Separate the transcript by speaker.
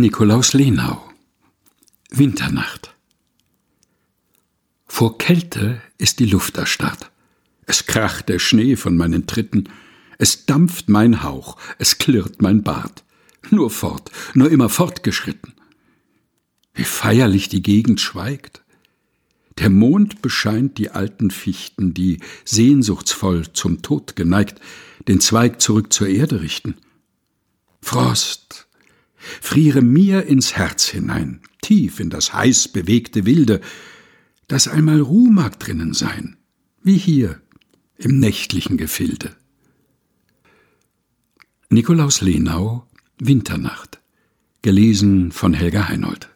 Speaker 1: Nikolaus Lenau Winternacht Vor Kälte ist die Luft erstarrt. Es kracht der Schnee von meinen Tritten, es dampft mein Hauch, es klirrt mein Bart. Nur fort, nur immer fortgeschritten. Wie feierlich die Gegend schweigt. Der Mond bescheint die alten Fichten, die sehnsuchtsvoll zum Tod geneigt, den Zweig zurück zur Erde richten. Frost, friere mir ins Herz hinein, tief in das heiß bewegte Wilde, dass einmal Ruh mag drinnen sein, wie hier im nächtlichen Gefilde. Nikolaus Lenau Winternacht gelesen von Helga Heinold